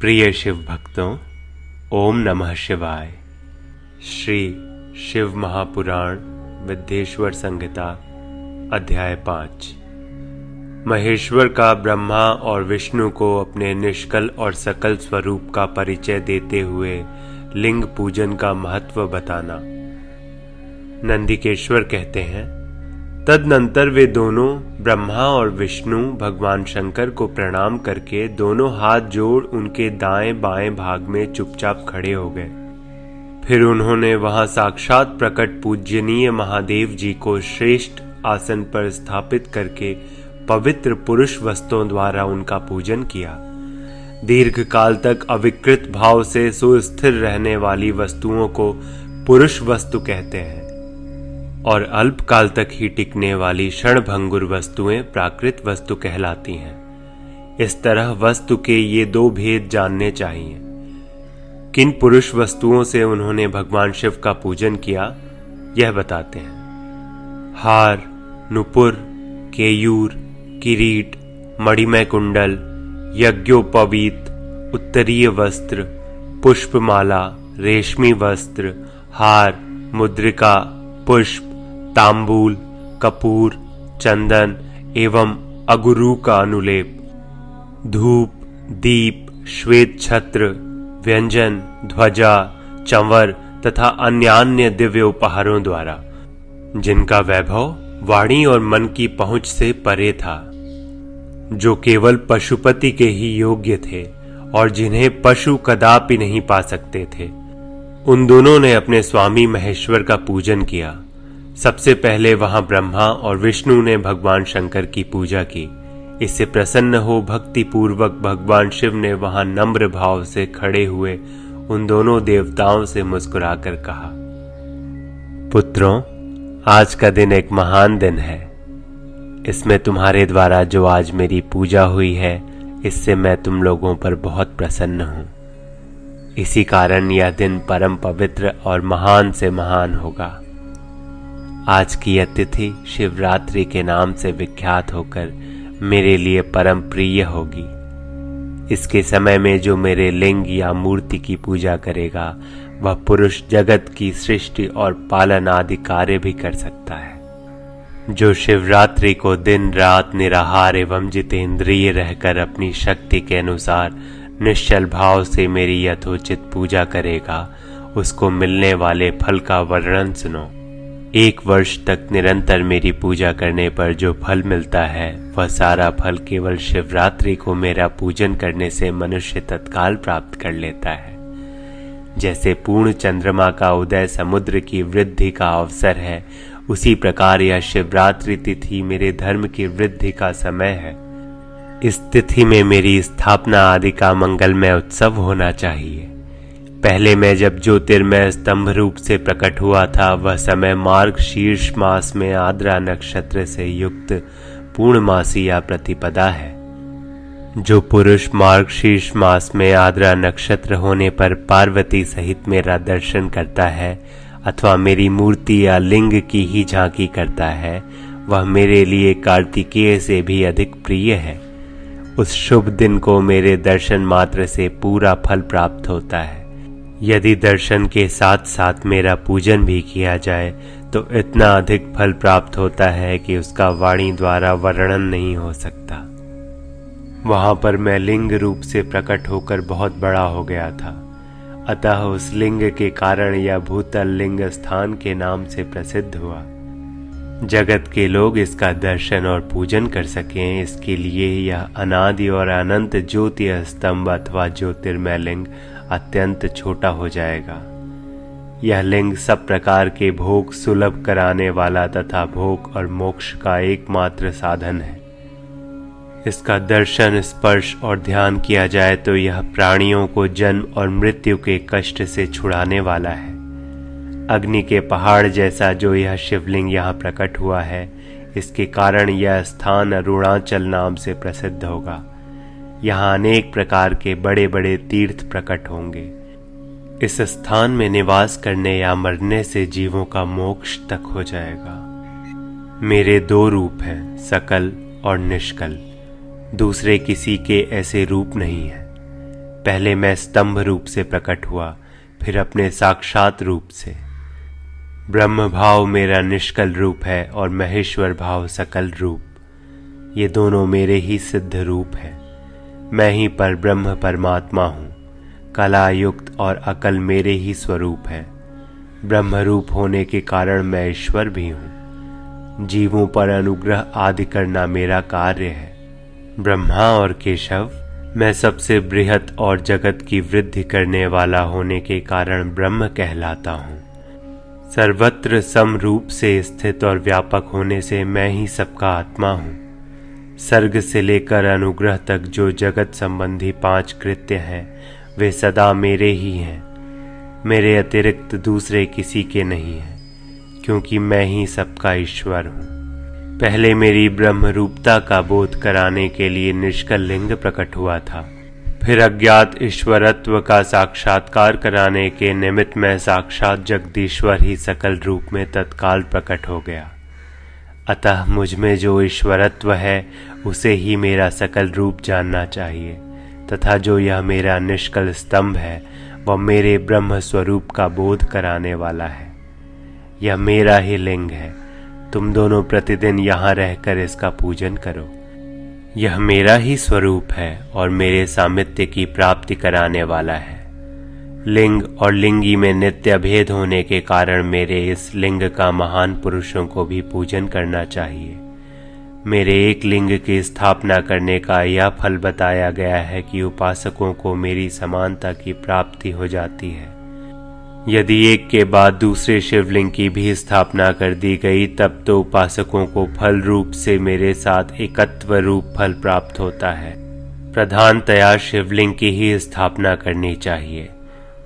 प्रिय शिव भक्तों, ओम नमः शिवाय। श्री शिव महापुराण विद्येश्वर संहिता, अध्याय पाँच। महेश्वर का ब्रह्मा और विष्णु को अपने निष्कल और सकल स्वरूप का परिचय देते हुए लिंग पूजन का महत्व बताना। नंदिकेश्वर कहते हैं तदनंतर वे दोनों, ब्रह्मा और विष्णु, भगवान शंकर को प्रणाम करके दोनों हाथ जोड़ उनके दाएँ बाएँ भाग में चुपचाप खड़े हो गए। फिर उन्होंने वहाँ साक्षात प्रकट पूजनीय महादेव जी को श्रेष्ठ आसन पर स्थापित करके पवित्र पुरुष वस्तुओं द्वारा उनका पूजन किया। दीर्घ काल तक अविकृत भाव से सुस्थिर रहने वाली वस्तुओं को पुरुष वस्तु कहते हैं। और अल्प काल तक ही टिकने वाली क्षण भंगुर वस्तुएँ प्राकृत वस्तु कहलाती हैं। इस तरह वस्तु के ये दो भेद जानने चाहिए। किन पुरुष वस्तुओं से उन्होंने भगवान शिव का पूजन किया, यह बताते हैं। हार, नुपुर, केयूर, किरीट, मणिमय कुंडल, यज्ञोपवीत, उत्तरीय वस्त्र, पुष्पमाला, रेशमी वस्त्र, हार, मुद्रिका, पुष्प तांबूल, कपूर, चंदन एवं अगुरु का अनुलेप। धूप, दीप, श्वेत छत्र, व्यंजन, ध्वजा, चंवर तथा अन्य अन्य दिव्य उपहारों द्वारा। जिनका वैभव वाणी और मन की पहुँच से परे था, जो केवल पशुपति के ही योग्य थे और जिन्हें पशु कदापि नहीं पा सकते थे। उन दोनों ने अपने स्वामी महेश्वर का पूजन किया। सबसे पहले वहाँ ब्रह्मा और विष्णु ने भगवान शंकर की पूजा की। इससे प्रसन्न हो भक्ति पूर्वक भगवान शिव ने वहाँ नम्र भाव से खड़े हुए उन दोनों देवताओं से मुस्कुराकर कहा, पुत्रों, आज का दिन एक महान दिन है। इसमें तुम्हारे द्वारा जो आज मेरी पूजा हुई है, इससे मैं तुम लोगों पर बहुत प्रसन्न हूँ। इसी कारण यह दिन परम पवित्र और महान से महान होगा। आज की अतिथि शिवरात्रि के नाम से विख्यात होकर मेरे लिए परम प्रिय होगी। इसके समय में जो मेरे लिंग या मूर्ति की पूजा करेगा, वह पुरुष जगत की सृष्टि और पालन आदि कार्य भी कर सकता है। जो शिवरात्रि को दिन रात निराहार एवं जितेंद्रिय रहकर अपनी शक्ति के अनुसार निश्चल भाव से मेरी यथोचित पूजा करेगा, उसको मिलने वाले फल का वर्णन सुनो। एक वर्ष तक निरंतर मेरी पूजा करने पर जो फल मिलता है, वह सारा फल केवल शिवरात्रि को मेरा पूजन करने से मनुष्य तत्काल प्राप्त कर लेता है। जैसे पूर्ण चंद्रमा का उदय समुद्र की वृद्धि का अवसर है, उसी प्रकार यह शिवरात्रि तिथि मेरे धर्म की वृद्धि का समय है। इस तिथि में मेरी स्थापना आदि का मंगलमय उत्सव होना चाहिए। पहले मैं जब ज्योतिर्मय स्तंभ रूप से प्रकट हुआ था, वह समय मार्ग शीर्ष मास में आद्रा नक्षत्र से युक्त पूर्णमासी या प्रतिपदा है। जो पुरुष मार्ग शीर्ष मास में आद्रा नक्षत्र होने पर पार्वती सहित मेरा दर्शन करता है, अथवा मेरी मूर्ति या लिंग की ही झांकी करता है, वह मेरे लिए कार्तिकेय से भी अधिक प्रिय है। उस शुभ दिन को मेरे दर्शन मात्र से पूरा फल प्राप्त होता है। यदि दर्शन के साथ साथ मेरा पूजन भी किया जाए तो इतना अधिक फल प्राप्त होता है कि उसका वाणी द्वारा वर्णन नहीं हो सकता। वहाँ पर मैं लिंग रूप से प्रकट होकर बहुत बड़ा हो गया था। अतः उस लिंग के कारण यह भूतल लिंग स्थान के नाम से प्रसिद्ध हुआ। जगत के लोग इसका दर्शन और पूजन कर सकें, इसके लिए यह अनादि और अनंत ज्योति स्तंभ अथवा ज्योतिर्मय लिंग अत्यंत छोटा हो जाएगा। यह लिंग सब प्रकार के भोग सुलभ कराने वाला तथा भोग और मोक्ष का एकमात्र साधन है। इसका दर्शन, स्पर्श और ध्यान किया जाए तो यह प्राणियों को जन्म और मृत्यु के कष्ट से छुड़ाने वाला है। अग्नि के पहाड़ जैसा जो यह शिवलिंग यहाँ प्रकट हुआ है, इसके कारण यह स्थान अरुणाचल नाम से प्रसिद्ध होगा। यहाँ अनेक प्रकार के बड़े बड़े तीर्थ प्रकट होंगे। इस स्थान में निवास करने या मरने से जीवों का मोक्ष तक हो जाएगा। मेरे दो रूप हैं, सकल और निष्कल। दूसरे किसी के ऐसे रूप नहीं है। पहले मैं स्तंभ रूप से प्रकट हुआ, फिर अपने साक्षात रूप से। ब्रह्म भाव मेरा निष्कल रूप है और महेश्वर भाव सकल रूप। ये दोनों मेरे ही सिद्ध रूप है। मैं ही पर ब्रह्म परमात्मा हूँ। कला युक्त और अकल मेरे ही स्वरूप है। ब्रह्म रूप होने के कारण मैं ईश्वर भी हूँ। जीवों पर अनुग्रह आदि करना मेरा कार्य है। ब्रह्मा और केशव, मैं सबसे बृहत और जगत की वृद्धि करने वाला होने के कारण ब्रह्म कहलाता हूँ। सर्वत्र सम रूप से स्थित और व्यापक होने से मैं ही सबका आत्मा हूँ। सर्ग से लेकर अनुग्रह तक जो जगत संबंधी पाँच कृत्य हैं, वे सदा मेरे ही हैं। मेरे अतिरिक्त दूसरे किसी के नहीं हैं, क्योंकि मैं ही सबका ईश्वर हूँ। पहले मेरी ब्रह्म रूपता का बोध कराने के लिए निष्कल लिंग प्रकट हुआ था। फिर अज्ञात ईश्वरत्व का साक्षात्कार कराने के निमित्त में साक्षात जगदीश्वर ही सकल रूप में तत्काल प्रकट हो गया। अतः मुझमें जो ईश्वरत्व है, उसे ही मेरा सकल रूप जानना चाहिए, तथा जो यह मेरा निष्कल स्तंभ है, वह मेरे ब्रह्म स्वरूप का बोध कराने वाला है। यह मेरा ही लिंग है। तुम दोनों प्रतिदिन यहाँ रहकर इसका पूजन करो। यह मेरा ही स्वरूप है और मेरे सामित्य की प्राप्ति कराने वाला है। लिंग और लिंगी में नित्य भेद होने के कारण मेरे इस लिंग का महान पुरुषों को भी पूजन करना चाहिए। मेरे एक लिंग की स्थापना करने का यह फल बताया गया है कि उपासकों को मेरी समानता की प्राप्ति हो जाती है। यदि एक के बाद दूसरे शिवलिंग की भी स्थापना कर दी गई, तब तो उपासकों को फल रूप से मेरे साथ एकत्व रूप फल प्राप्त होता है। प्रधानतया शिवलिंग की ही स्थापना करनी चाहिए।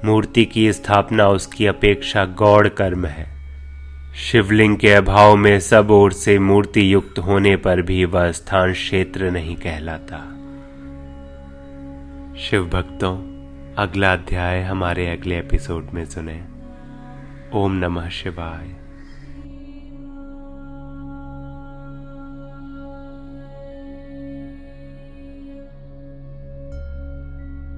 मूर्ति की स्थापना उसकी अपेक्षा गौड़ कर्म है। शिवलिंग के अभाव में सब ओर से मूर्ति युक्त होने पर भी वह स्थान क्षेत्र नहीं कहलाता। शिव भक्तों अगला अध्याय हमारे अगले एपिसोड में सुने। ओम नमः शिवाय।